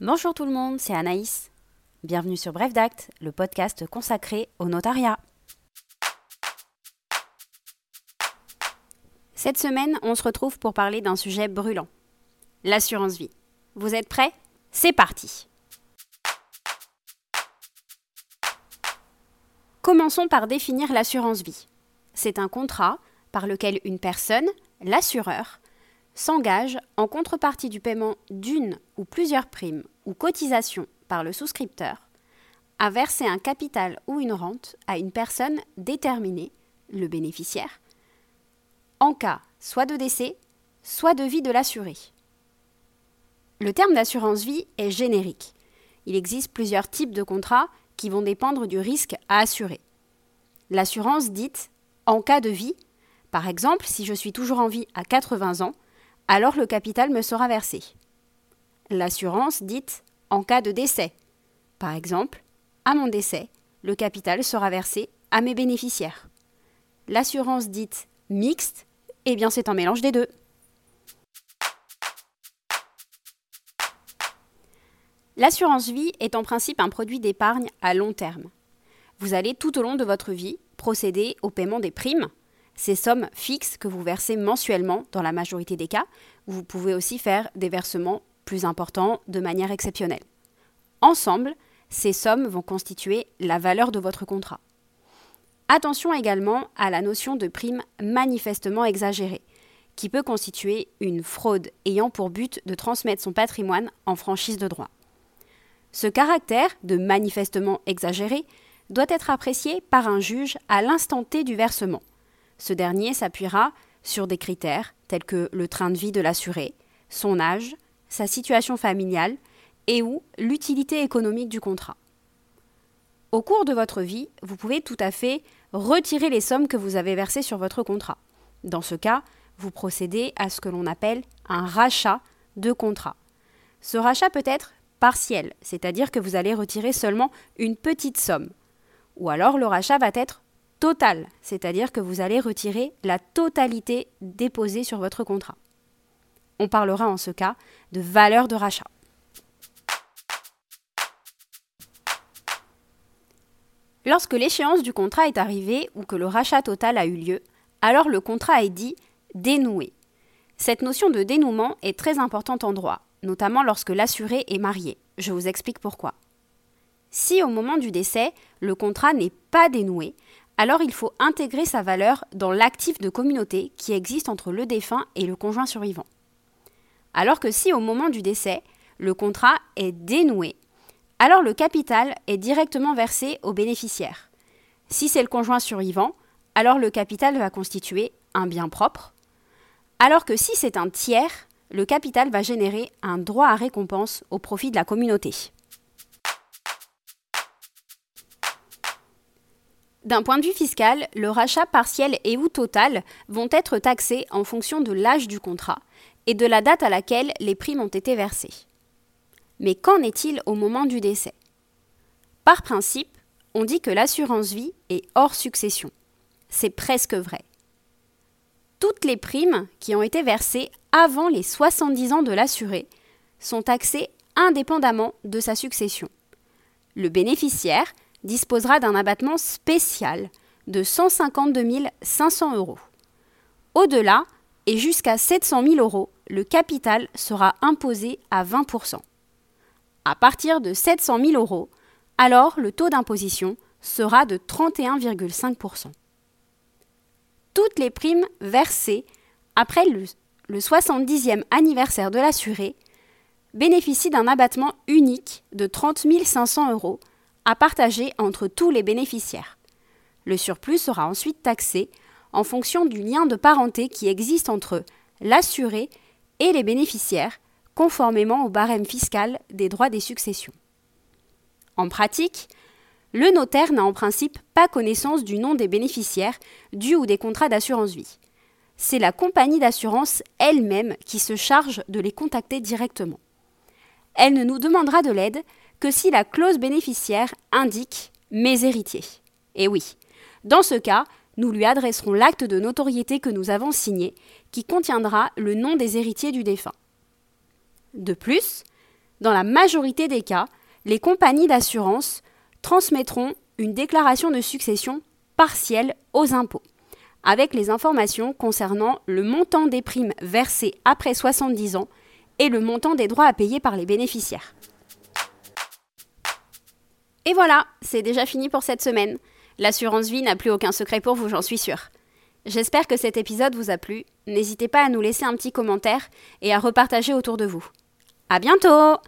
Bonjour tout le monde, c'est Anaïs. Bienvenue sur Bref d'Acte, le podcast consacré au notariat. Cette semaine, on se retrouve pour parler d'un sujet brûlant l'assurance vie. Vous êtes prêts? C'est parti Commençons par définir l'assurance vie. C'est un contrat par lequel une personne, l'assureur, s'engage en contrepartie du paiement d'une ou plusieurs primes ou cotisations par le souscripteur à verser un capital ou une rente à une personne déterminée, le bénéficiaire, en cas soit de décès, soit de vie de l'assuré. Le terme d'assurance vie est générique. Il existe plusieurs types de contrats qui vont dépendre du risque à assurer. L'assurance dite en cas de vie, par exemple si je suis toujours en vie à 80 ans, alors le capital me sera versé. L'assurance dite en cas de décès. Par exemple, à mon décès, le capital sera versé à mes bénéficiaires. L'assurance dite mixte, eh bien c'est un mélange des deux. L'assurance vie est en principe un produit d'épargne à long terme. Vous allez tout au long de votre vie procéder au paiement des primes, ces sommes fixes que vous versez mensuellement dans la majorité des cas. Vous pouvez aussi faire des versements plus importants de manière exceptionnelle. Ensemble, ces sommes vont constituer la valeur de votre contrat. Attention également à la notion de prime manifestement exagérée, qui peut constituer une fraude ayant pour but de transmettre son patrimoine en franchise de droit. Ce caractère de manifestement exagéré doit être apprécié par un juge à l'instant T du versement. Ce dernier s'appuiera sur des critères tels que le train de vie de l'assuré, son âge, sa situation familiale et ou l'utilité économique du contrat. Au cours de votre vie, vous pouvez tout à fait retirer les sommes que vous avez versées sur votre contrat. Dans ce cas, vous procédez à ce que l'on appelle un rachat de contrat. Ce rachat peut être partiel, c'est-à-dire que vous allez retirer seulement une petite somme. Ou alors le rachat va être total, c'est-à-dire que vous allez retirer la totalité déposée sur votre contrat. On parlera en ce cas de valeur de rachat. Lorsque l'échéance du contrat est arrivée ou que le rachat total a eu lieu, alors le contrat est dit dénoué. Cette notion de dénouement est très importante en droit, notamment lorsque l'assuré est marié. Je vous explique pourquoi. Si au moment du décès, le contrat n'est pas dénoué, alors il faut intégrer sa valeur dans l'actif de communauté qui existe entre le défunt et le conjoint survivant. Alors que si au moment du décès, le contrat est dénoué, alors le capital est directement versé au bénéficiaire. Si c'est le conjoint survivant, alors le capital va constituer un bien propre, alors que si c'est un tiers, le capital va générer un droit à récompense au profit de la communauté. D'un point de vue fiscal, le rachat partiel et ou total vont être taxés en fonction de l'âge du contrat et de la date à laquelle les primes ont été versées. Mais qu'en est-il au moment du décès? Par principe, on dit que l'assurance vie est hors succession. C'est presque vrai. Toutes les primes qui ont été versées avant les 70 ans de l'assuré sont taxées indépendamment de sa succession. Le bénéficiaire disposera d'un abattement spécial de 152 500 euros. Au-delà, et jusqu'à 700 000 euros, le capital sera imposé à 20% À partir de 700 000 euros, alors le taux d'imposition sera de 31,5% Toutes les primes versées après le, le 70e anniversaire de l'assuré bénéficient d'un abattement unique de 30 500 euros à partager entre tous les bénéficiaires. Le surplus sera ensuite taxé en fonction du lien de parenté qui existe entre l'assuré et les bénéficiaires, conformément au barème fiscal des droits des successions. En pratique, le notaire n'a en principe pas connaissance du nom des bénéficiaires du ou des contrats d'assurance vie. C'est la compagnie d'assurance elle-même qui se charge de les contacter directement. Elle ne nous demandera de l'aide que si la clause bénéficiaire indique mes héritiers. Et oui, dans ce cas, nous lui adresserons l'acte de notoriété que nous avons signé, qui contiendra le nom des héritiers du défunt. De plus, Dans la majorité des cas, les compagnies d'assurance transmettront une déclaration de succession partielle aux impôts, avec les informations concernant le montant des primes versées après 70 ans et le montant des droits à payer par les bénéficiaires. Et voilà, c'est déjà fini pour cette semaine. L'assurance vie n'a plus aucun secret pour vous, j'en suis sûre. J'espère que cet épisode vous a plu. N'hésitez pas à nous laisser un petit commentaire et à repartager autour de vous. À bientôt!